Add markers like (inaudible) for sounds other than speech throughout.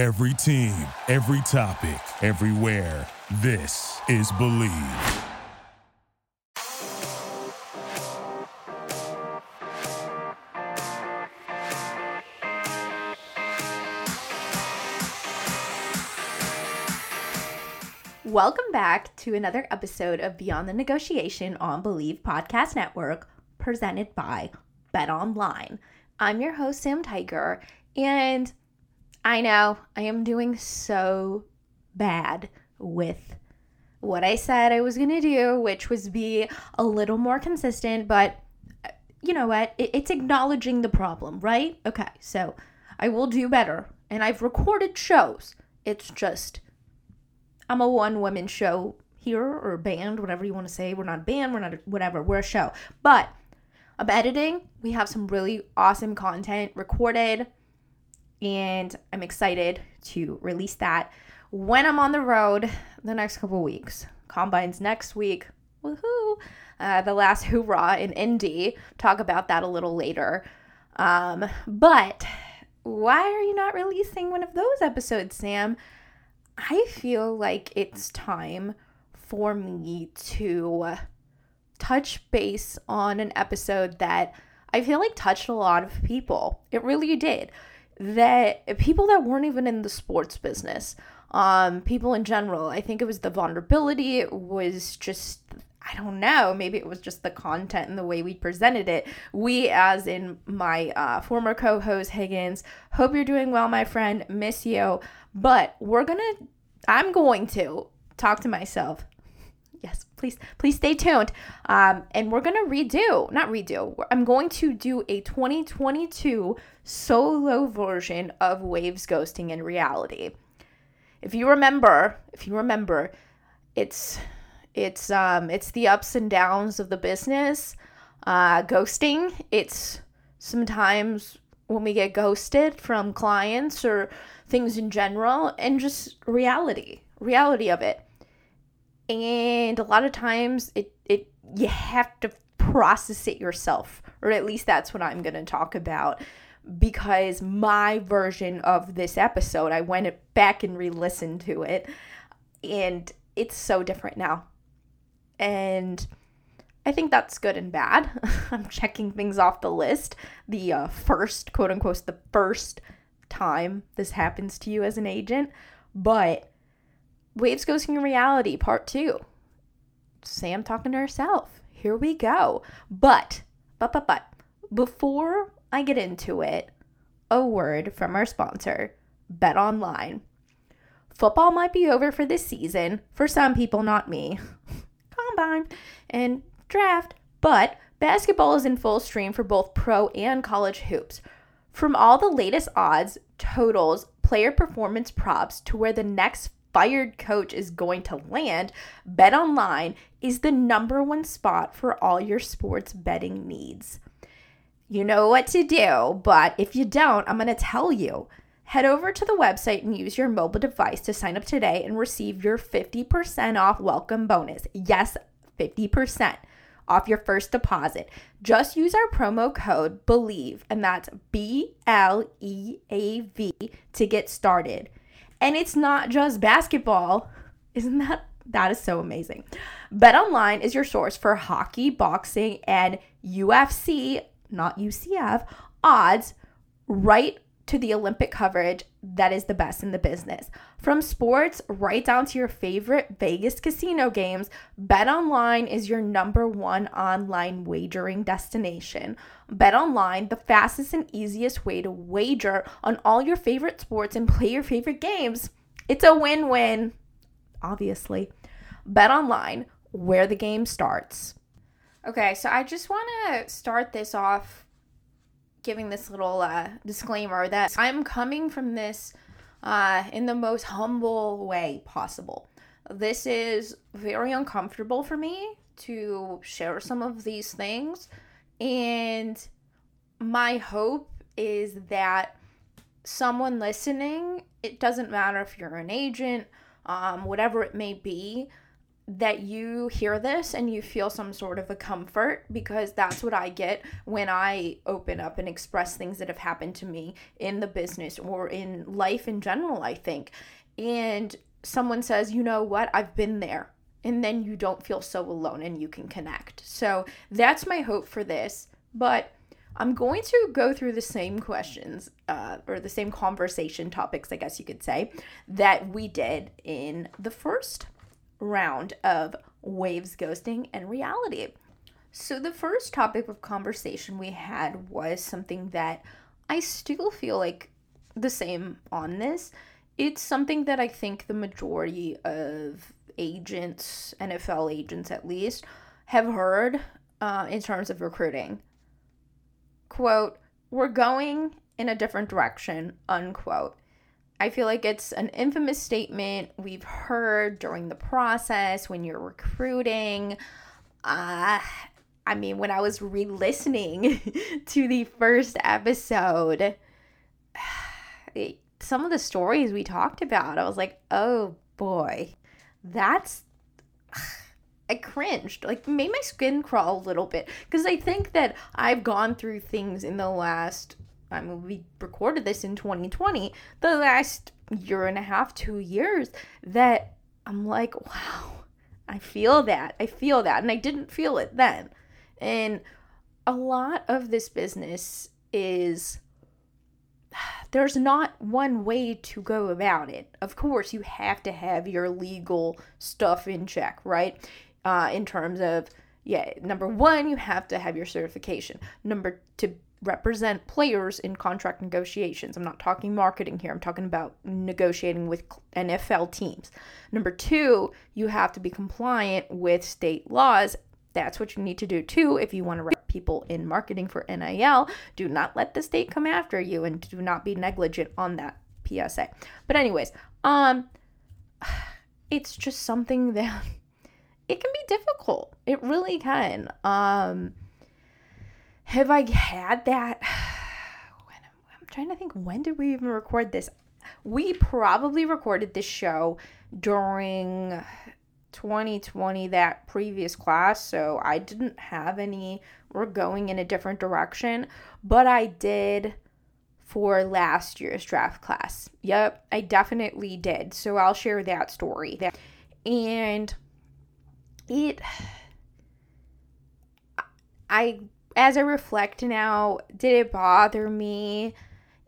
Every team, every topic, everywhere. This is Bleav. Welcome back to another episode of Beyond the Negotiation on Bleav Podcast Network, presented by BetOnline. I'm your host, Sam Tiger, and I know I am doing so bad with what I said I was going to do, which was be a little more consistent, but uh, you know what? It, it's acknowledging the problem, right? Okay, so I will do better. And I've recorded shows. It's just, I'm a one woman show here or band, whatever you want to say. We're not a band, we're not a, whatever, we're a show. But I'm editing. We have some really awesome content recorded and I'm excited to release that when I'm on the road the next couple weeks. Combines next week. Woohoo! Uh, the last (laughs) hoorah in Indy. Talk about that a little later. Um, but why are you not releasing one of those episodes, Sam? I feel like it's time for me to touch base on an episode that I feel like touched a lot of people. It really did that people that weren't even in the sports business, um, people in general, I think it was the vulnerability, it was just I don't know, maybe it was just the content and the way we presented it. We, as in my uh, former co host Higgins, hope you're doing well, my friend. Miss you. But we're gonna, I'm going to talk to myself yes please please stay tuned. Um, and we're gonna redo not redo i'm going to do a 2022 solo version of waves ghosting in reality. If you remember if you remember it's it's um it's the ups and downs of the business uh ghosting. It's sometimes when we get ghosted from clients or things in general and just reality reality of it and a lot of times it it you have to process it yourself or at least that's what I'm going to talk about because my version of this episode I went back and re-listened to it and it's so different now and I think that's good and bad. (laughs) I'm checking things off the list. The uh, first, quote unquote, the first time this happens to you as an agent. But Waves Ghosting Reality, part two. Sam talking to herself. Here we go. But, but, but, but, before I get into it, a word from our sponsor, BetOnline. Football might be over for this season, for some people, not me. (laughs) Combine and draft, but basketball is in full stream for both pro and college hoops. From all the latest odds, totals, player performance props to where the next fired coach is going to land, BetOnline is the number one spot for all your sports betting needs. You know what to do, but if you don't, I'm going to tell you. Head over to the website and use your mobile device to sign up today and receive your 50% off welcome bonus. Yes, 50% off your first deposit. Just use our promo code BLEAV, and that's B L E A V to get started. And it's not just basketball. Isn't that that is so amazing. BetOnline is your source for hockey, boxing, and UFC, not UCF, odds right to the Olympic coverage that is the best in the business. From sports right down to your favorite Vegas casino games, BetOnline is your number one online wagering destination. BetOnline, the fastest and easiest way to wager on all your favorite sports and play your favorite games. It's a win-win, obviously. BetOnline, where the game starts. Okay, so I just want to start this off giving this little uh, disclaimer that I'm coming from this uh, in the most humble way possible. This is very uncomfortable for me to share some of these things, and my hope is that someone listening, it doesn't matter if you're an agent, um, whatever it may be, that you hear this and you feel some sort of a comfort because that's what I get when I open up and express things that have happened to me in the business or in life in general, I think. And someone says, you know what, I've been there. And then you don't feel so alone and you can connect. So that's my hope for this. But I'm going to go through the same questions uh, or the same conversation topics, I guess you could say, that we did in the first round of waves, ghosting, and reality. So, the first topic of conversation we had was something that I still feel like the same on this. It's something that I think the majority of agents, NFL agents at least, have heard uh, in terms of recruiting quote, we're going in a different direction, unquote. I feel like it's an infamous statement we've heard during the process when you're recruiting. Uh, I mean, when I was re listening (laughs) to the first episode, (sighs) some of the stories we talked about, I was like, oh boy, that's (sighs) I cringed, like made my skin crawl a little bit because I think that I've gone through things in the last. I mean, we recorded this in 2020, the last year and a half, two years, that I'm like, wow, I feel that. I feel that. And I didn't feel it then. And a lot of this business is there's not one way to go about it. Of course, you have to have your legal stuff in check, right? uh, in terms of yeah number one you have to have your certification. Number to represent players in contract negotiations. I'm not talking marketing here. I'm talking about negotiating with nfl teams. Number two you have to be compliant with state laws. That's what you need to do too if you want to people in marketing for nil do not let the state come after you and do not be negligent on that psa but anyways um (sighs) it's just something (laughs) that it can be difficult. It really can. Um, have I had that? (sighs) when, I'm trying to think. When did we even record this? We probably recorded this show during 2020, that previous class. So I didn't have any. We're going in a different direction, but I did for last year's draft class. Yep, I definitely did. So I'll share that story. And it (sighs) I as I reflect now, did it bother me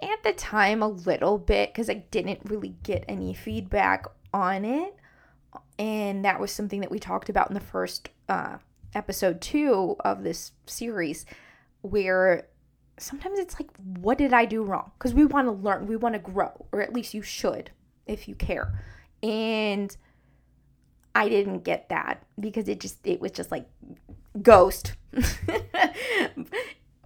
at the time a little bit because I didn't really get any feedback on it. And that was something that we talked about in the first uh, episode two of this series, where sometimes it's like, what did I do wrong? Because we want to learn, we want to grow, or at least you should if you care. And I didn't get that because it just it was just like ghost (laughs)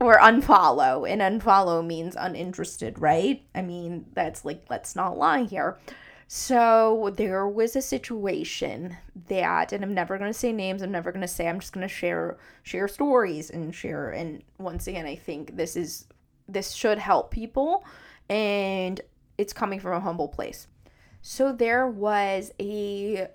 or unfollow and unfollow means uninterested, right? I mean, that's like let's not lie here. So there was a situation that and I'm never going to say names, I'm never going to say I'm just going to share share stories and share and once again I think this is this should help people and it's coming from a humble place. So there was a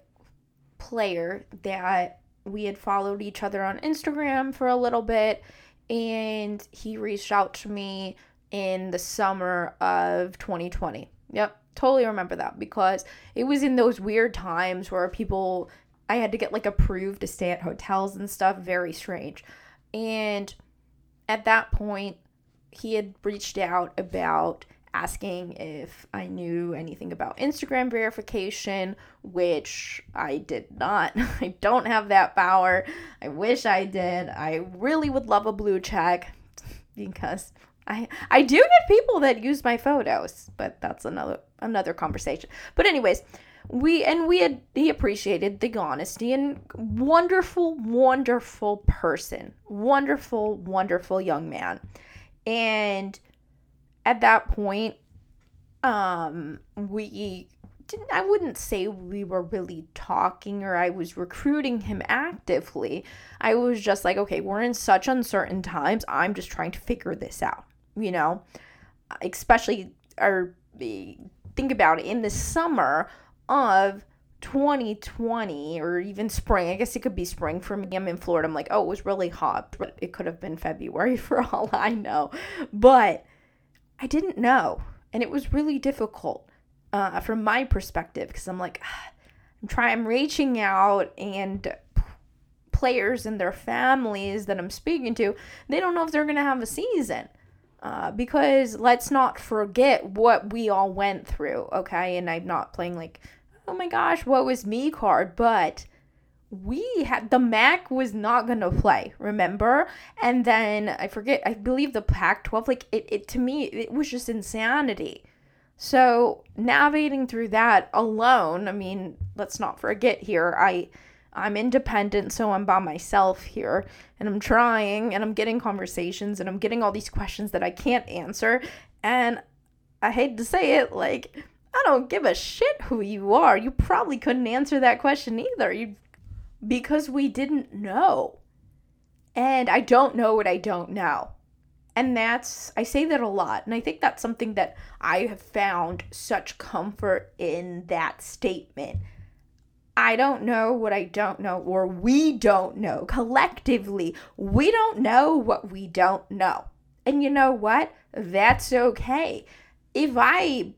player that we had followed each other on Instagram for a little bit and he reached out to me in the summer of 2020. Yep, totally remember that because it was in those weird times where people I had to get like approved to stay at hotels and stuff, very strange. And at that point, he had reached out about asking if I knew anything about Instagram verification, which I did not. (laughs) I don't have that power. I wish I did. I really would love a blue check (laughs) because I I do get people that use my photos, but that's another another conversation. But anyways, we and we had he appreciated the honesty and wonderful wonderful person. Wonderful wonderful young man. And at that point, um, we didn't, I wouldn't say we were really talking or I was recruiting him actively. I was just like, okay, we're in such uncertain times. I'm just trying to figure this out, you know, especially or think about it in the summer of 2020 or even spring. I guess it could be spring for me. I'm in Florida. I'm like, oh, it was really hot, but it could have been February (laughs) for all I know. But I didn't know. And it was really difficult uh, from my perspective because I'm like, I'm trying, I'm reaching out and players and their families that I'm speaking to, they don't know if they're going to have a season. Uh, because let's not forget what we all went through, okay? And I'm not playing like oh my gosh, what was me card, but we had the MAC was not gonna play, remember? And then I forget, I believe the Pac 12, like it, it to me, it was just insanity. So navigating through that alone, I mean, let's not forget here, I I'm independent, so I'm by myself here, and I'm trying, and I'm getting conversations, and I'm getting all these questions that I can't answer, and I hate to say it, like I don't give a shit who you are. You probably couldn't answer that question either. You because we didn't know. And I don't know what I don't know. And that's I say that a lot. And I think that's something that I have found such comfort in that statement. I don't know what I don't know, or we don't know. Collectively, we don't know what we don't know. And you know what? That's okay. If I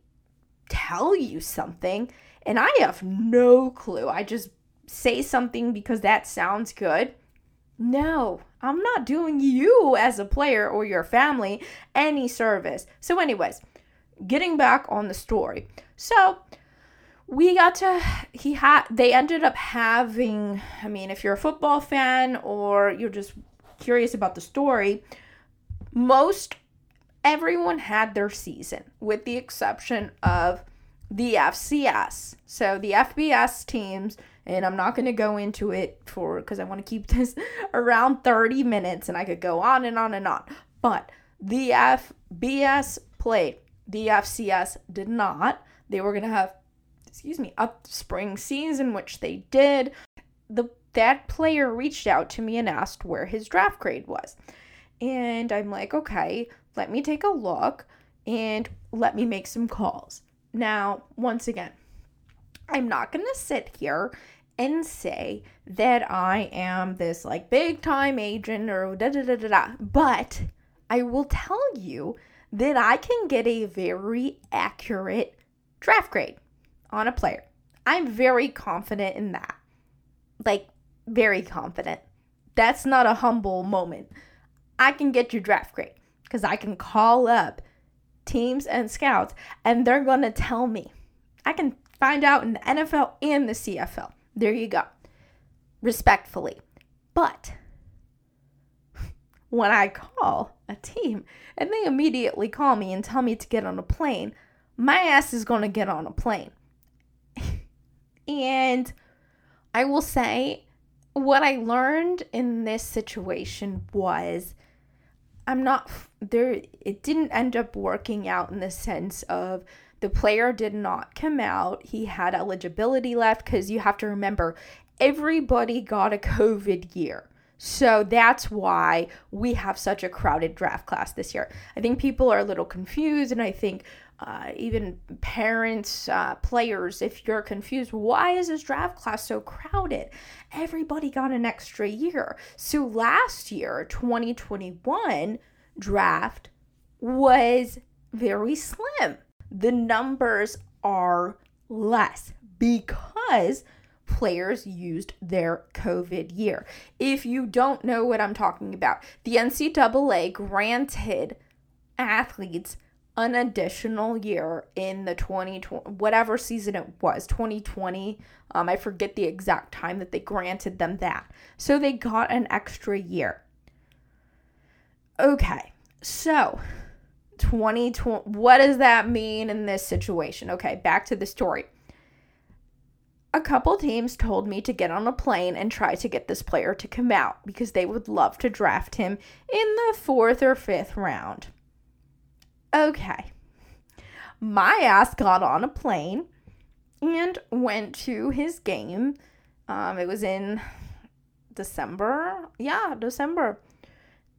tell you something and I have no clue. I just say something because that sounds good. No, I'm not doing you as a player or your family any service. So, anyways, getting back on the story. So, we got to he had they ended up having i mean if you're a football fan or you're just curious about the story most everyone had their season, with the exception of the FCS. So the FBS teams, and I'm not going to go into it for because I want to keep (laughs) this around 30 minutes and I could go on and on and on. But the FBS played, the FCS did not. They were going to have, excuse me, a spring season, which they did. The that player reached out to me and asked where his draft grade was. And I'm like, okay, let me take a look and let me make some calls. Now, once again, I'm not going to sit here and say that I am this like big time agent or da da da da da, but I will tell you that I can get a very accurate draft grade on a player. I'm very confident in that. Like, very confident. That's not a humble moment. I can get your draft grade because I can call up teams and scouts and they're going to tell me. I can find out in the NFL and the CFL. There you go. Respectfully. But (laughs) when I call a team and they immediately call me and tell me to get on a plane, my ass is going to get on a plane. And I will say, what I learned in this situation was I'm not there it didn't end up working out in the sense of the player did not come out. He had eligibility left cuz you have to remember everybody got a covid year. So that's why we have such a crowded draft class this year. I think people are a little confused, and I think uh, even parents, uh, players, if you're confused, why is this draft class so crowded? Everybody got an extra year. So last year, 2021 draft was very slim. The numbers are less because players used their COVID year. If you don't know what I'm talking about, the NCAA granted athletes an additional year in the 2020 whatever season it was 2020 um i forget the exact time that they granted them that. So they got an extra year. Okay so 2020 what does that mean in this situation? Okay back to the story. A couple teams told me to get on a plane and try to get this player to come out because they would love to draft him in the fourth or fifth round. Okay. My ass got on a plane and went to his game. Um, it was in December. Yeah, December.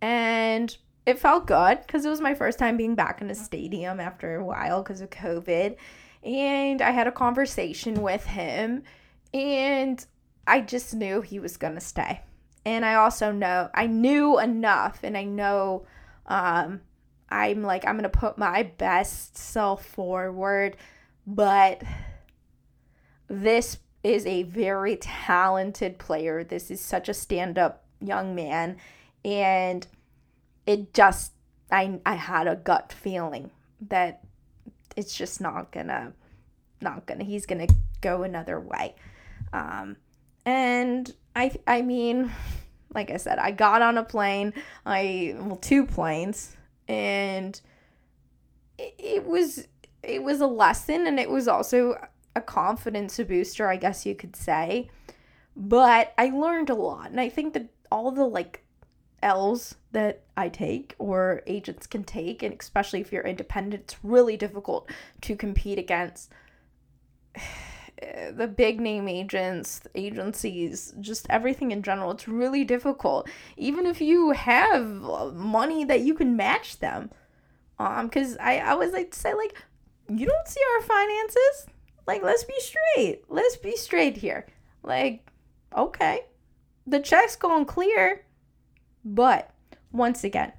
And it felt good because it was my first time being back in a stadium after a while because of COVID and I had a conversation with him And I just knew he was going to stay. And I also know, I knew enough, and I know um, I'm like, I'm going to put my best self forward. But this is a very talented player. This is such a stand up young man. And it just, I, I had a gut feeling that it's just not gonna, not gonna, he's gonna go another way. Um, and I, I mean, (laughs) like I said, I got on a plane, I, well, two planes, and it, it was, it was a lesson and it was also a confidence booster, I guess you could say. But I learned a lot. And I think that all the like L's that I take or agents can take, and especially if you're independent, it's really difficult to compete against (sighs) (sighs) the big name agents, agencies, just everything in general. It's really difficult, even if you have money that you can match them. Um, because I, I always like to say, like, you don't see our finances. Like, let's be straight. Let's be straight here. Like, okay, the check's going clear. But once again,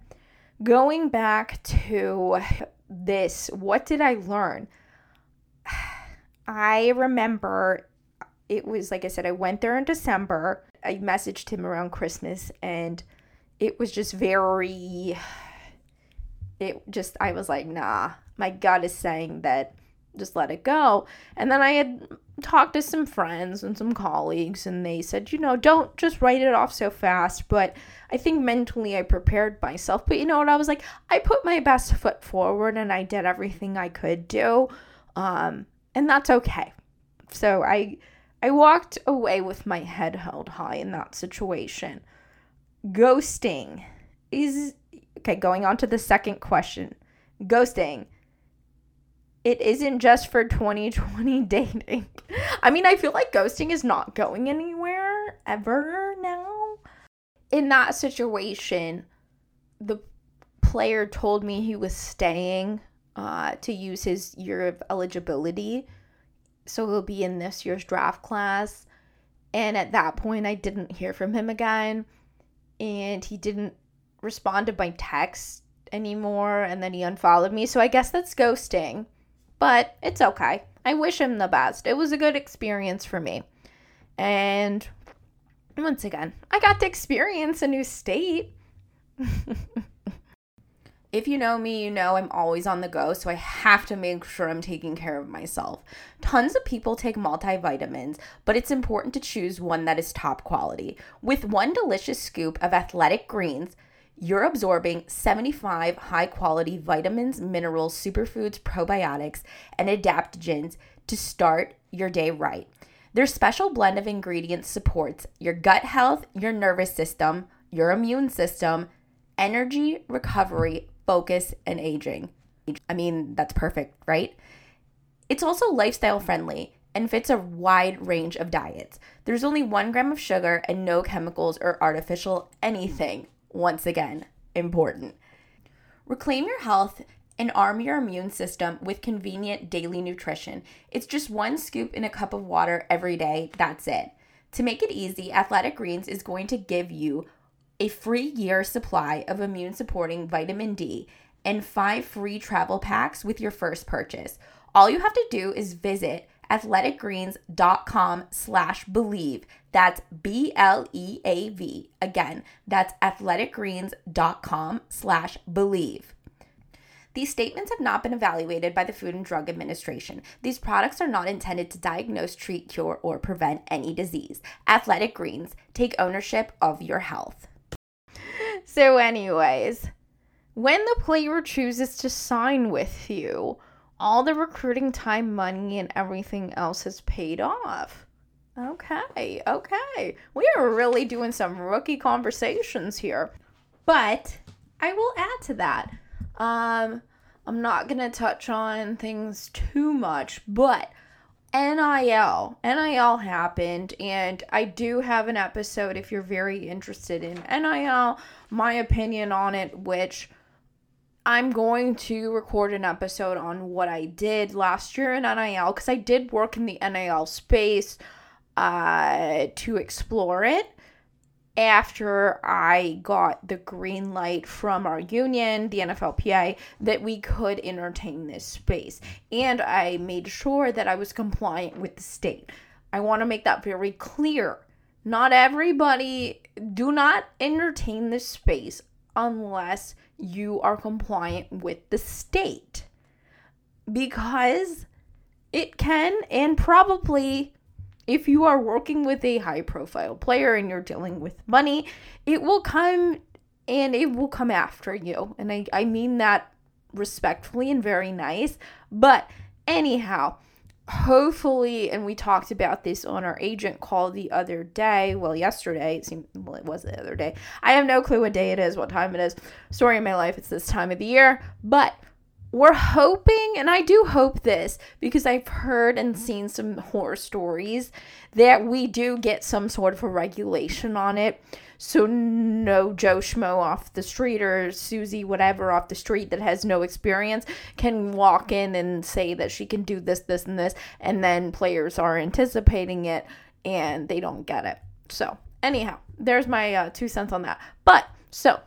going back to this, what did I learn? I remember it was like I said, I went there in December. I messaged him around Christmas and it was just very it just I was like, nah, my gut is saying that just let it go. And then I had talked to some friends and some colleagues, and they said, you know, don't just write it off so fast. But I think mentally I prepared myself. But you know what? I was like, I put my best foot forward and I did everything I could do. Um, and that's okay. So I. I walked away with my head held high in that situation. Ghosting is okay. Going on to the second question ghosting it isn't just for 2020 (laughs) dating. I mean, I feel like ghosting is not going anywhere ever now. In that situation, the player told me he was staying uh, to use his year of eligibility. So he'll be in this year's draft class. And at that point, I didn't hear from him again. And he didn't respond to my text anymore. And then he unfollowed me. So I guess that's ghosting but it's okay. I wish him the best. It was a good experience for me. And once again, I got to experience a new state. (laughs) if you know me, you know I'm always on the go, so I have to make sure I'm taking care of myself. Tons of people take multivitamins, but it's important to choose one that is top quality. With one delicious scoop of athletic greens, you're absorbing 75 high quality vitamins, minerals, superfoods, probiotics, and adaptogens to start your day right. Their special blend of ingredients supports your gut health, your nervous system, your immune system, energy, recovery, focus, and aging. I mean, that's perfect, right? It's also lifestyle friendly and fits a wide range of diets. There's only one gram of sugar and no chemicals or artificial anything once again, important. Reclaim your health and arm your immune system with convenient daily nutrition. It's just one scoop in a cup of water every day. That's it. To make it easy, Athletic Greens is going to give you a free year supply of immune supporting vitamin D and five free travel packs with your first purchase. All you have to do is visit athleticgreens.com slash bleav. That's B L E A V. Again, that's athleticgreens.com slash bleav. These statements have not been evaluated by the Food and Drug Administration. These products are not intended to diagnose, treat, cure, or prevent any disease. Athletic Greens, take ownership of your health. So, anyways, when the player chooses to sign with you, all the recruiting time, money, and everything else has paid off. Okay, okay. We are really doing some rookie conversations here. But I will add to that. Um, I'm not going to touch on things too much, but NIL. NIL happened, and I do have an episode if you're very interested in NIL, my opinion on it, which I'm going to record an episode on what I did last year in NIL because I did work in the NIL space. uh, to explore it after I got the green light from our union, the NFLPA, that we could entertain this space. And I made sure that I was compliant with the state. I want to make that very clear. Not everybody, do not entertain this space unless you are compliant with the state. Because it can and probably if you are working with a high profile player and you're dealing with money, it will come and it will come after you. And I, I mean that respectfully and very nice. But anyhow, hopefully, and we talked about this on our agent call the other day. Well, yesterday, it seemed, well, it was the other day. I have no clue what day it is, what time it is. Story of my life, it's this time of the year. But we're hoping, and I do hope this because I've heard and seen some horror stories that we do get some sort of a regulation on it. So, no Joe Schmo off the street or Susie, whatever, off the street that has no experience can walk in and say that she can do this, this, and this. And then players are anticipating it and they don't get it. So, anyhow, there's my uh, two cents on that. But, so,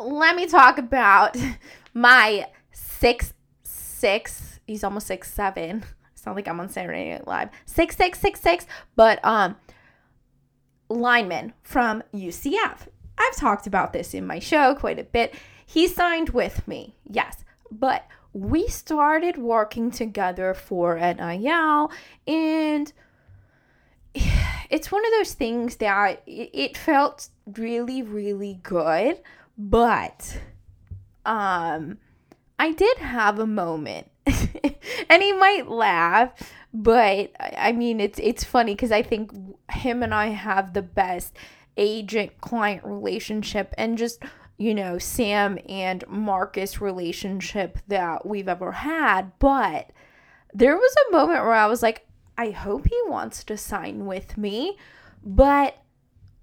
let me talk about (laughs) my six six. He's almost six seven. (laughs) It's not like I'm on Saturday Night Live. Six six six six. But um, lineman from UCF. I've talked about this in my show quite a bit. He signed with me, yes, but we started working together for NIL, and (sighs) it's one of those things that it felt really, really good, but um I did have a moment. (laughs) and he might laugh, but I mean it's it's funny cuz I think him and I have the best agent client relationship and just you know Sam and Marcus relationship that we've ever had, but there was a moment where I was like I hope he wants to sign with me, but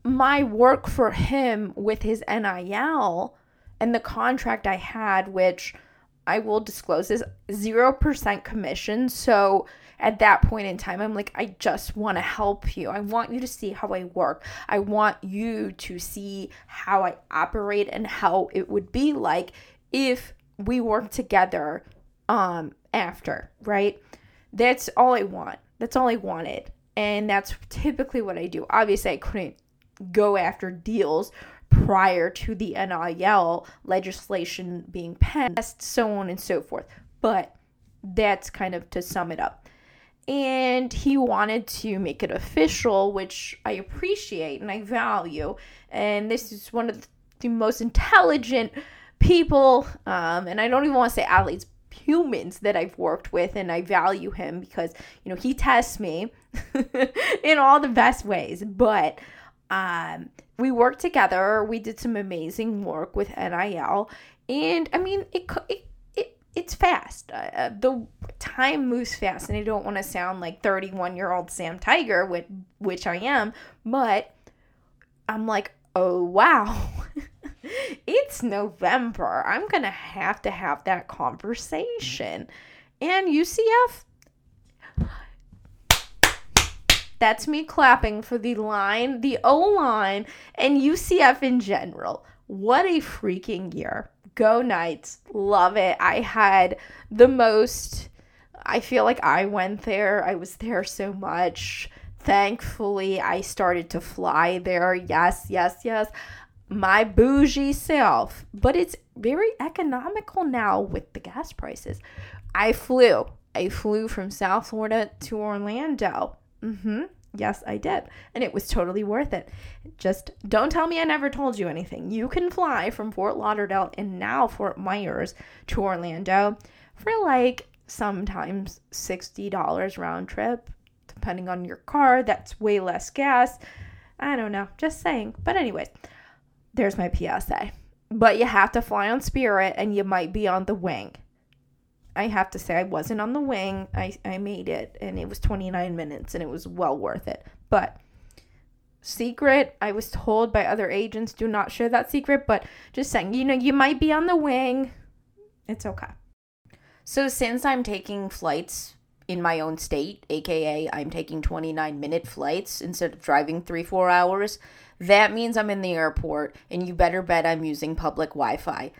my work for him with his NIL and the contract I had, which I will disclose is 0% commission. So at that point in time, I'm like, I just want to help you. I want you to see how I work. I want you to see how I operate and how it would be like if we work together um after, right? That's all I want. That's all I wanted. And that's typically what I do. Obviously, I couldn't go after deals prior to the NIL legislation being passed, so on and so forth. But that's kind of to sum it up. And he wanted to make it official, which I appreciate and I value. And this is one of the most intelligent people, um, and I don't even want to say athletes, humans that I've worked with, and I value him because, you know, he tests me (laughs) in all the best ways. But um, we worked together. We did some amazing work with NIL, and I mean, it it, it it's fast. Uh, uh the time moves fast, and I don't want to sound like thirty one year old Sam Tiger, which which I am, but I'm like, oh wow. (laughs) it's November. I'm going to have to have that conversation. And UCF That's me clapping for the line, the O line, and UCF in general. What a freaking year. Go Knights. Love it. I had the most, I feel like I went there. I was there so much. Thankfully, I started to fly there. Yes, yes, yes. My bougie self. But it's very economical now with the gas prices. I flew. I flew from South Florida to Orlando. Mm-hmm. Yes, I did. And it was totally worth it. Just don't tell me I never told you anything. You can fly from Fort Lauderdale and now Fort Myers to Orlando for like sometimes $60 round trip, depending on your car. That's way less gas. I don't know. Just saying. But, anyways, there's my PSA. But you have to fly on Spirit and you might be on the wing. I have to say I wasn't on the wing. I, I made it and it was 29 minutes and it was well worth it. But secret, I was told by other agents do not share that secret, but just saying, you know, you might be on the wing. It's okay. So since I'm taking flights in my own state, aka I'm taking 29 minute flights instead of driving three, four hours, that means I'm in the airport and you better bet I'm using public Wi Fi.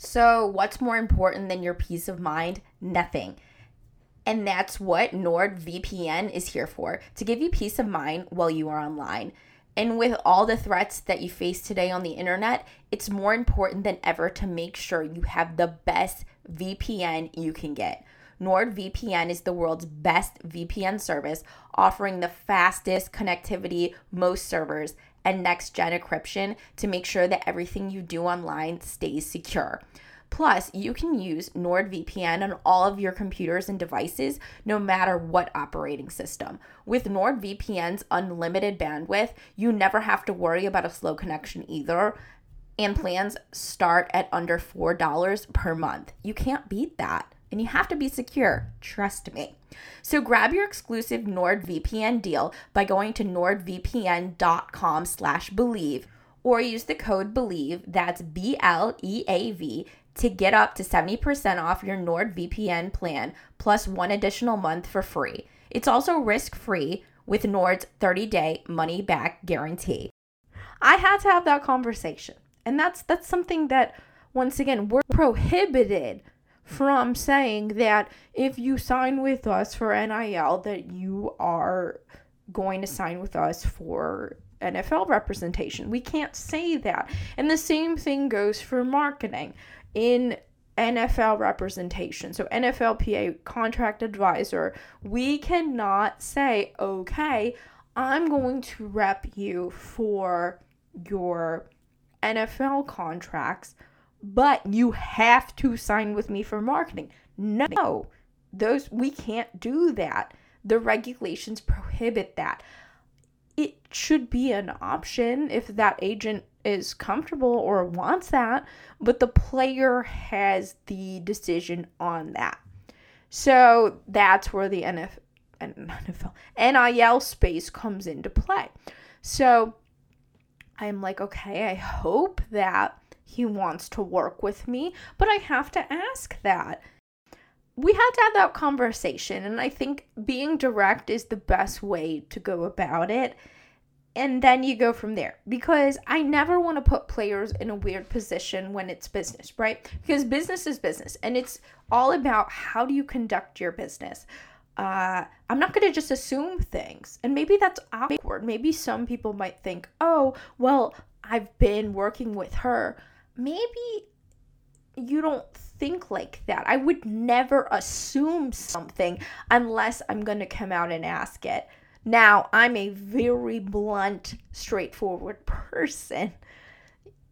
So, what's more important than your peace of mind? Nothing. And that's what NordVPN is here for to give you peace of mind while you are online. And with all the threats that you face today on the internet, it's more important than ever to make sure you have the best VPN you can get. NordVPN is the world's best VPN service, offering the fastest connectivity, most servers, and next gen encryption to make sure that everything you do online stays secure. Plus, you can use NordVPN on all of your computers and devices, no matter what operating system. With NordVPN's unlimited bandwidth, you never have to worry about a slow connection either. And plans start at under $4 per month. You can't beat that. And you have to be secure, trust me. So grab your exclusive NordVPN deal by going to nordvpn.com slash bleav or use the code BLEAV, that's B-L-E-A-V, to get up to 70% off your NordVPN plan plus one additional month for free. It's also risk-free with Nord's 30-day money-back guarantee. I had to have that conversation. And that's that's something that once again we're prohibited from saying that if you sign with us for NIL that you are going to sign with us for NFL representation. We can't say that. And the same thing goes for marketing in NFL representation. So, NFLPA contract advisor, we cannot say, okay, I'm going to rep you for your NFL contracts, but you have to sign with me for marketing. No, those we can't do that. The regulations prohibit that. It should be an option if that agent is comfortable or wants that, but the player has the decision on that. So that's where the NFL, NFL NIL space comes into play. So I'm like, okay, I hope that he wants to work with me, but I have to ask that. We had to have that conversation, and I think being direct is the best way to go about it and then you go from there because I never want to put players in a weird position when it's business, right? Because business is business and it's all about how do you conduct your business. Uh, I'm not going to just assume things. And maybe that's awkward. Maybe some people might think, oh, well, I've been working with her. Maybe you don't think like that. I would never assume something unless I'm going to come out and ask it. Now, I'm a very blunt, straightforward (laughs) person.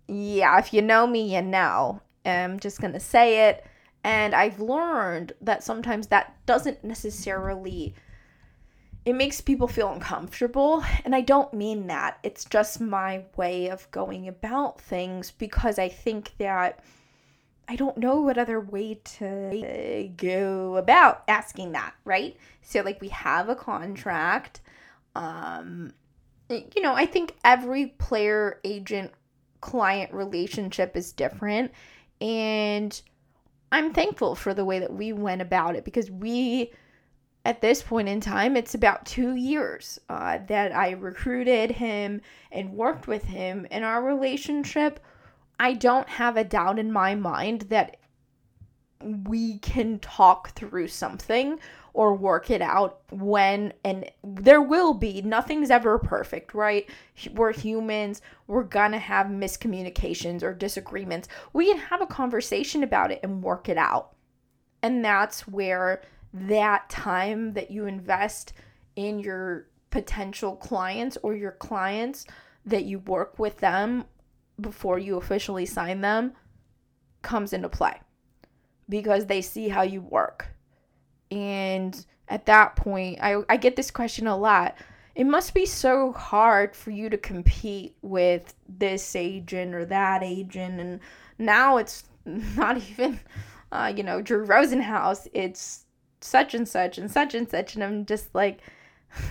Yeah, if you know me, you know. I'm just going to say it. And I've learned that sometimes that doesn't necessarily it makes people feel uncomfortable and I don't mean that. It's just my way of going about things because I think that I don't know what other way to go about asking that, right? So like we have a contract um you know, I think every player agent client relationship is different and I'm thankful for the way that we went about it because we at this point in time, it's about two years uh, that I recruited him and worked with him. In our relationship, I don't have a doubt in my mind that we can talk through something or work it out when and there will be. Nothing's ever perfect right? We're humans. We're gonna have miscommunications or disagreements. We can have a conversation about it and work it out. And that's where that time that you invest in your potential clients or your clients that you work with them before you officially sign them comes into play because they see how you work and at that point, I, I get this question a lot. It must be so hard for you to compete with this agent or that agent. And now it's (laughs) not even, uh, you know, Drew Rosenhaus. It's such and such and such and such. And I'm just like, (laughs)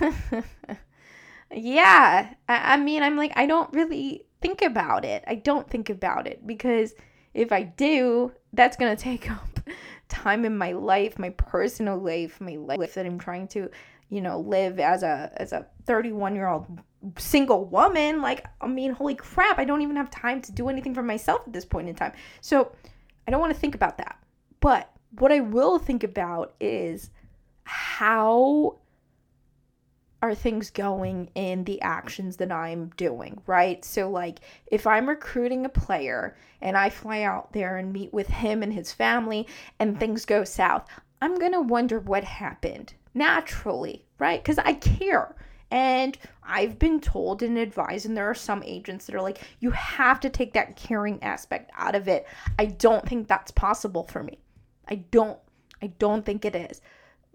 yeah. I, I mean, I'm like, I don't really think about it. I don't think about it because if I do, that's going (laughs) to take up time in my life, my personal life, my life that I'm trying to, you know, live as a as a 31 year old single woman. Like, I mean, holy crap, I don't even have time to do anything for myself at this point in time. So I don't want to think about that. But what I will think about is how are things going in the actions that I'm doing, right? So, like, if I'm recruiting a player and I fly out there and meet with him and his family and things go south, I'm gonna wonder what happened naturally, right? Because I care. And I've been told and advised, and there are some agents that are like, you have to take that caring aspect out of it. I don't think that's possible for me. I don't. I don't think it is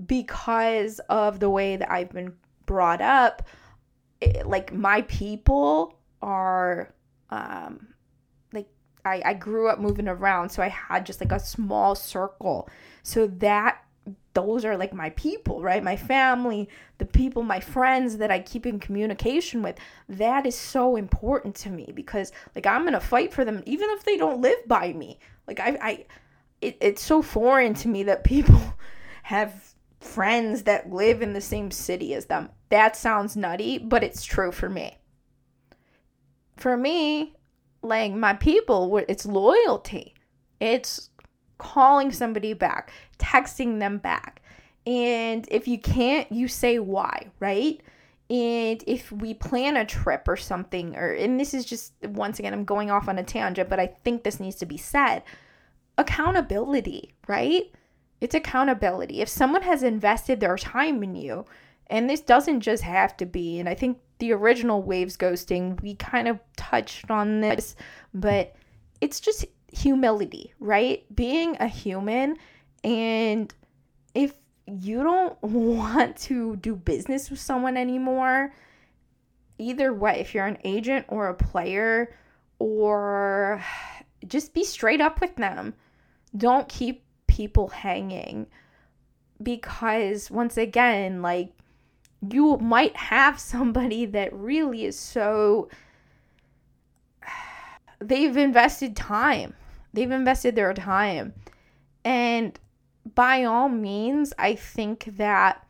because of the way that I've been brought up. It, like my people are, um, like I, I grew up moving around, so I had just like a small circle. So that those are like my people, right? My family, the people, my friends that I keep in communication with. That is so important to me because like I'm to fight for them even if they don't live by me. Like I I it, it's so foreign to me that (laughs) people have friends that live in the same city as them. That sounds nutty, but it's true for me. For me, like my people, it's loyalty. It's calling somebody back, texting them back. And if you can't, you say why, right? And if we plan a trip or something, or, and this is just, once again, I'm going off on a tangent, but I think this needs to be said accountability, right? It's accountability. If someone has invested their time in you, and this doesn't just have to be, and I think the original waves ghosting, we kind of touched on this, but it's just humility, right? Being a human. And if you don't (laughs) want to do business with someone anymore, either way, if you're an agent or a player, or (sighs) just be straight up with them. Don't keep people hanging because, once again, like you might have somebody that really is so (sighs) they've invested time They've invested their time. And by all means, I think that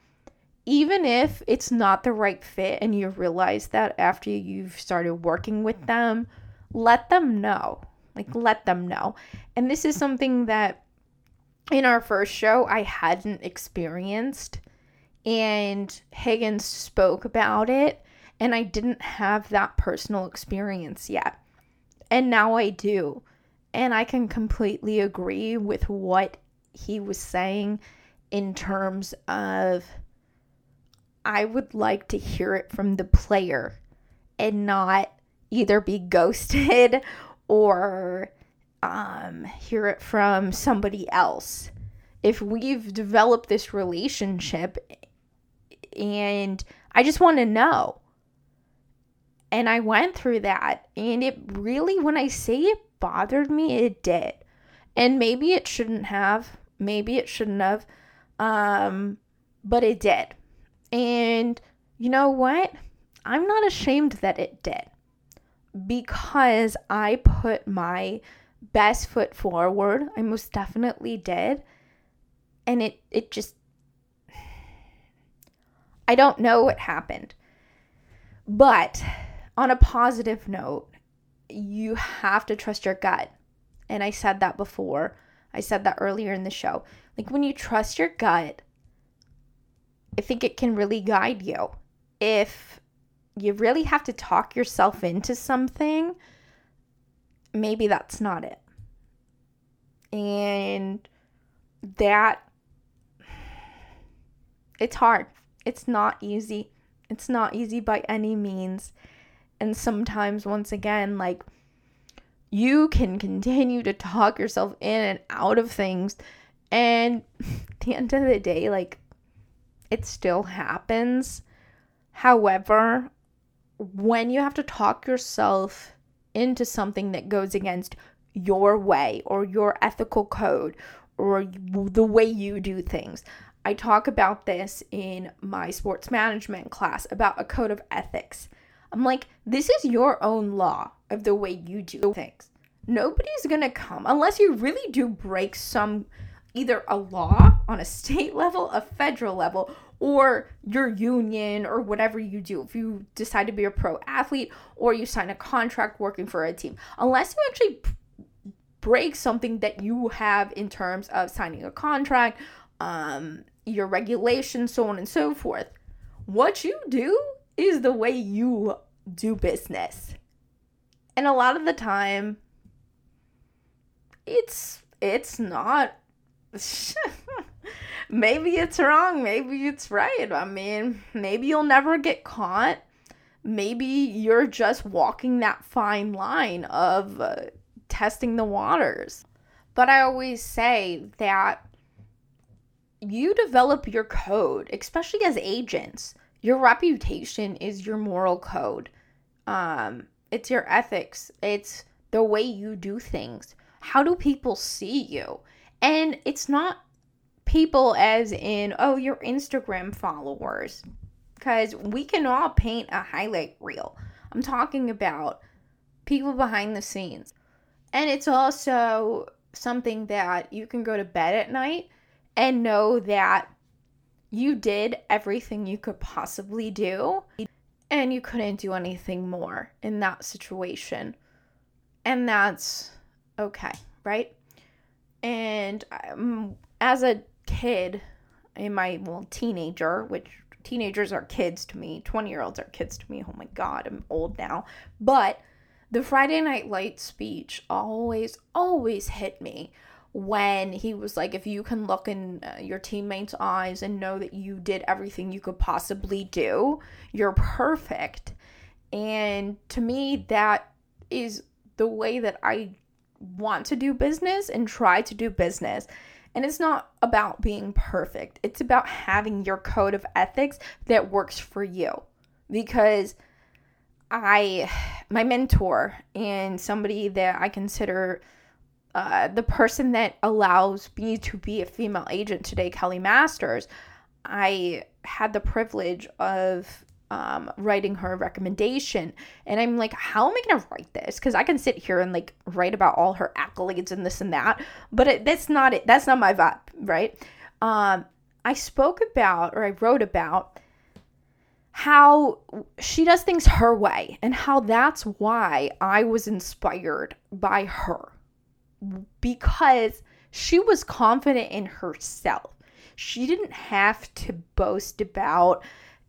even if it's not the right fit and you realize that after you've started working with them, let them know. Like, let them know. And this is something that in our first show I hadn't experienced. And Higgins spoke about it, and I didn't have that personal experience yet. And now I do. And I can completely agree with what he was saying in terms of I would like to hear it from the player and not either be (laughs) ghosted or um, hear it from somebody else. If we've developed this relationship and I just want to know. And I went through that. And it really, when I say it bothered me, it did. And maybe it shouldn't have. Maybe it shouldn't have. Um, but it did. And you know what? I'm not ashamed that it did because I put my best foot forward. I most definitely did. And it it just I don't know what happened. But on a positive note, you have to trust your gut. And I said that before. I said that earlier in the show. Like when you trust your gut, I think it can really guide you. If you really have to talk yourself into something, maybe that's not it. And that it's hard. It's not easy. It's not easy by any means. And sometimes, once again, like you can continue to talk yourself in and out of things. And (laughs) the end of the day, like it still happens. However, when you have to talk yourself into something that goes against your way or your ethical code or the way you do things. I talk about this in my sports management class about a code of ethics. I'm like, this is your own law of the way you do things. Nobody's gonna come unless you really do break some either a law on a state (laughs) level, a federal level, or your union or whatever you do. If you decide to be a pro athlete or you sign a contract working for a team, unless you actually break something that you have in terms of signing a contract, um, your regulations, so on and so forth, what you do is the way you do business. And a lot of the time, it's it's not (laughs) maybe it's wrong, maybe it's right. I mean, maybe you'll never get caught. Maybe you're just walking that fine line of uh, testing the waters. But I always say that you develop your code, especially as agents. Your reputation is your moral code. Um, it's your ethics. It's the way you do things. How do people see you? And it's not people as in, oh, your Instagram followers. Because we can all paint a highlight reel. I'm talking about people behind the scenes. And it's also something that you can go to bed at night and know that you did everything you could possibly do and you couldn't do anything more in that situation. And that's okay, right? And um, as a kid, in my well teenager, which teenagers are kids to me, 20 year olds are kids to me. Oh my God, I'm old now. But the Friday Night Light speech always, always hit me when he was like, if you can look in uh, your teammates' eyes and know that you did everything you could possibly do, you're perfect. And to me, that is the way that I want to do business and try to do business. And it's not about being perfect, it's about having your code of ethics that works for you. Because I, my mentor and somebody that I consider uh, the person that allows me to be a female agent today, Kelly Masters, I had the privilege of um, writing her recommendation. And I'm like, how am I going to write this? Because I can sit here and like write about all her accolades and this and that, but it, that's not it. That's not my vibe, right? Um, I spoke about or I wrote about how she does things her way and how that's why I was inspired by her because she was confident in herself. She didn't have to boast about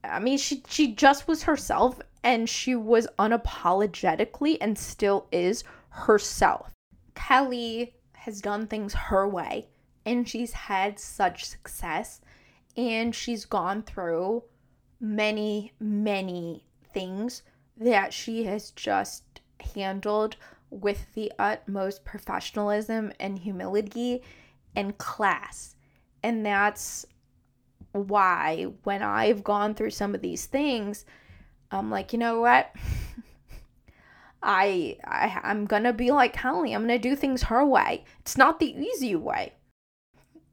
I mean she she just was herself and she was unapologetically and still is herself. Kelly has done things her way and she's had such success and she's gone through many many things that she has just handled with the utmost professionalism and humility and class. And that's why when I've gone through some of these things, I'm like, you know what? (laughs) I, I I'm gonna be like Kelly. I'm gonna do things her way. It's not the easy way.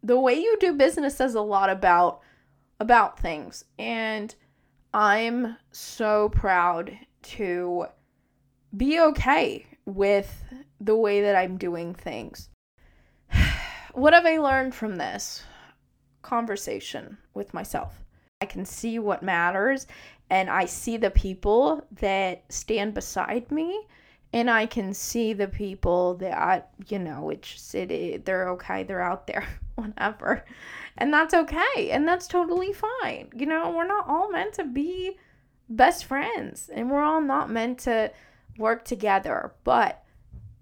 The way you do business says a lot about about things, and I'm so proud to be okay with the way that I'm doing things. (sighs) what have I learned from this conversation with myself? I can see what matters and I see the people that stand beside me and I can see the people that you know it's it, they're okay they're out there (laughs) whatever and that's okay and that's totally fine you know we're not all meant to be best friends and we're all not meant to work together but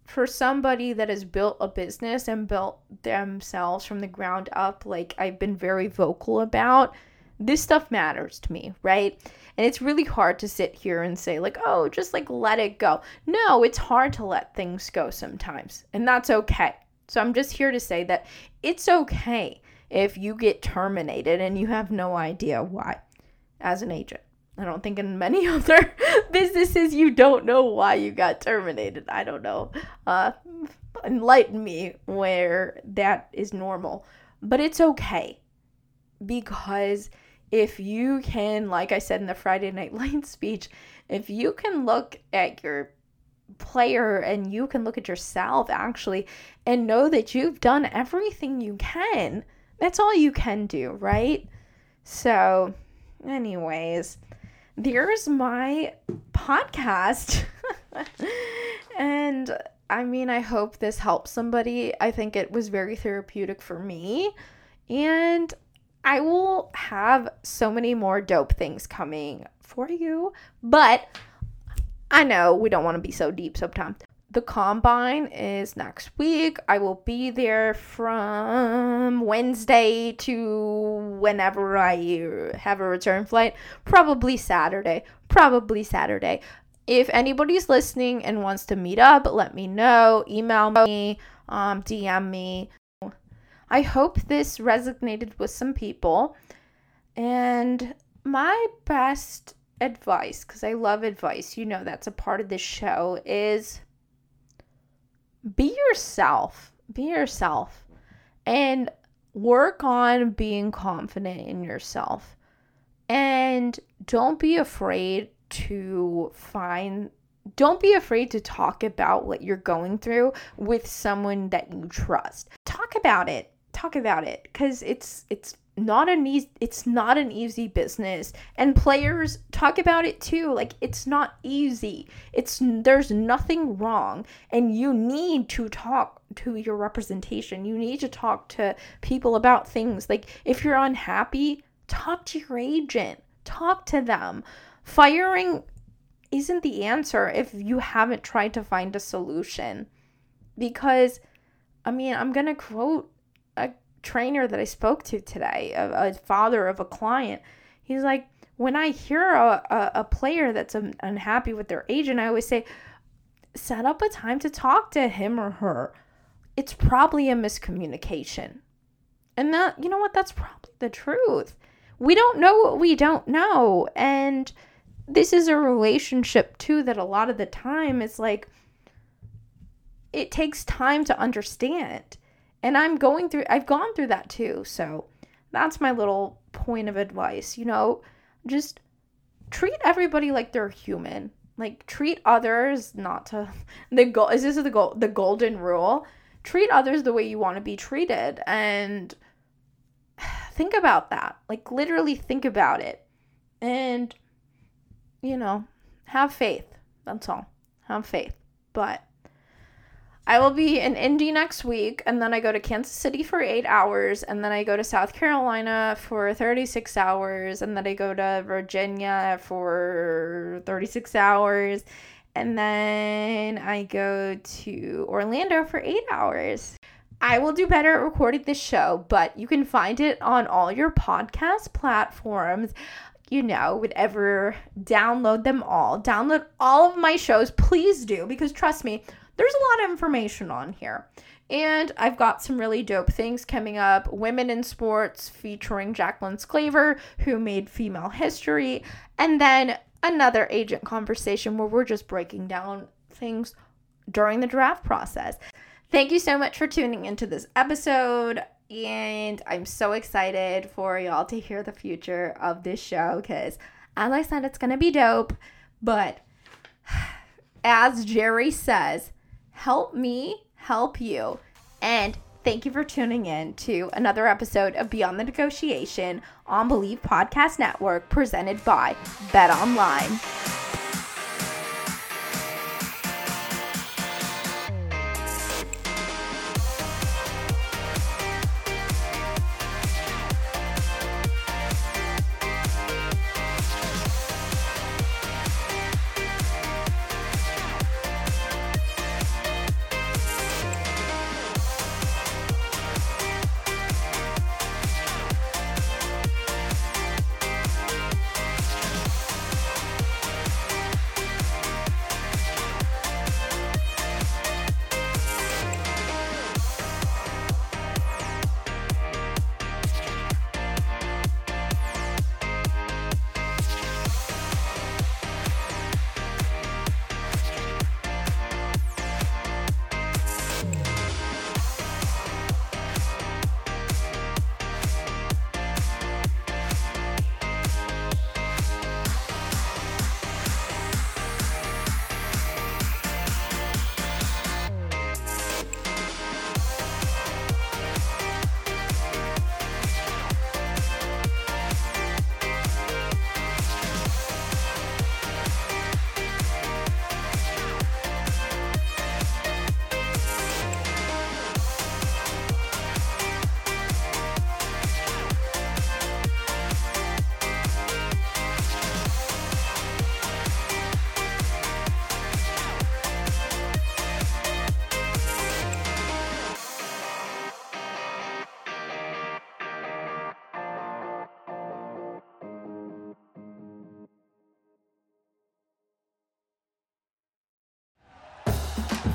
for somebody that has built a business and built themselves from the ground up, like I've been very vocal about, this stuff matters to me, right? And it's really hard to sit here and say, like, oh, just like let it go. No, it's hard to let things go sometimes, and that's okay. So I'm just here to say that it's okay if you get terminated and you have no idea why as an agent. I don't think in many (laughs) other businesses you don't know why you got terminated. I don't know. Uh, enlighten me where that is normal. But it's okay because if you can, like I said in the Friday Night Light (laughs) speech, if you can look at your player and you can look at yourself actually and know that you've done everything you can. That's all you can do, right? So, anyways, there's my podcast. (laughs) and I mean, I hope this helps somebody. I think it was very therapeutic for me. And I will have so many more dope things coming for you. But I know we don't want to be so deep sometimes. The combine is next week. I will be there from Wednesday to whenever I have a return flight. Probably Saturday. Probably Saturday. If anybody's listening and wants to meet up, let me know. Email me, um, DM me. I hope this resonated with some people. And my best advice, because I love advice, you know that's a part of this show, is be yourself. Be yourself. And work on being confident in yourself. And don't be afraid to find don't be afraid to talk about what you're going through with someone that you trust. Talk about it. Talk about it cuz it's it's not an easy it's not an easy business. And players talk about it too like it's not easy. It's there's nothing wrong. And you need to talk to your representation. You need to talk to people about things. Like if you're unhappy talk to your agent. Talk to them. Firing isn't the answer if you haven't tried to find a solution. Because i mean i'm going to quote trainer that I spoke to today, a, a father of a client, he's like, when I hear a, a, a player that's unhappy with their agent, I always say, set up a time to talk to him or her. It's probably a miscommunication. And that, you know what, that's probably the truth. We don't know what we don't know. And this is a relationship too that a lot of the time it's like, it takes time to understand. And I'm going through, I've gone through that too. So that's my little point of advice. You know, just treat everybody like they're human. Like treat others not to (laughs) the goal. Is this the goal? The golden rule? Treat others the way you want to be treated, and (sighs) think about that. Like literally think about it, and you know, have faith. That's all. Have faith. But I will be in Indy next week, and then I go to Kansas City for eight hours, and then I go to South Carolina for 36 hours, and then I go to Virginia for 36 hours, and then I go to Orlando for eight hours. I will do better at recording this show, but you can find it on all your podcast platforms you know, would ever download them all. Download all of my shows, please do, because trust me, there's a lot of information on here. And I've got some really dope things coming up. Women in Sports featuring Jacqueline Sclaver, who made female history. And then another agent conversation where we're just breaking down things during the draft process. Thank you so much for tuning into this episode. And I'm so excited for y'all to hear the future of this show because, as I said, it's going to be dope. But (sighs) as Jerry says, help me help you. And thank you for tuning in to another episode of Beyond the Negotiation on Bleav Podcast Network presented by BetOnline.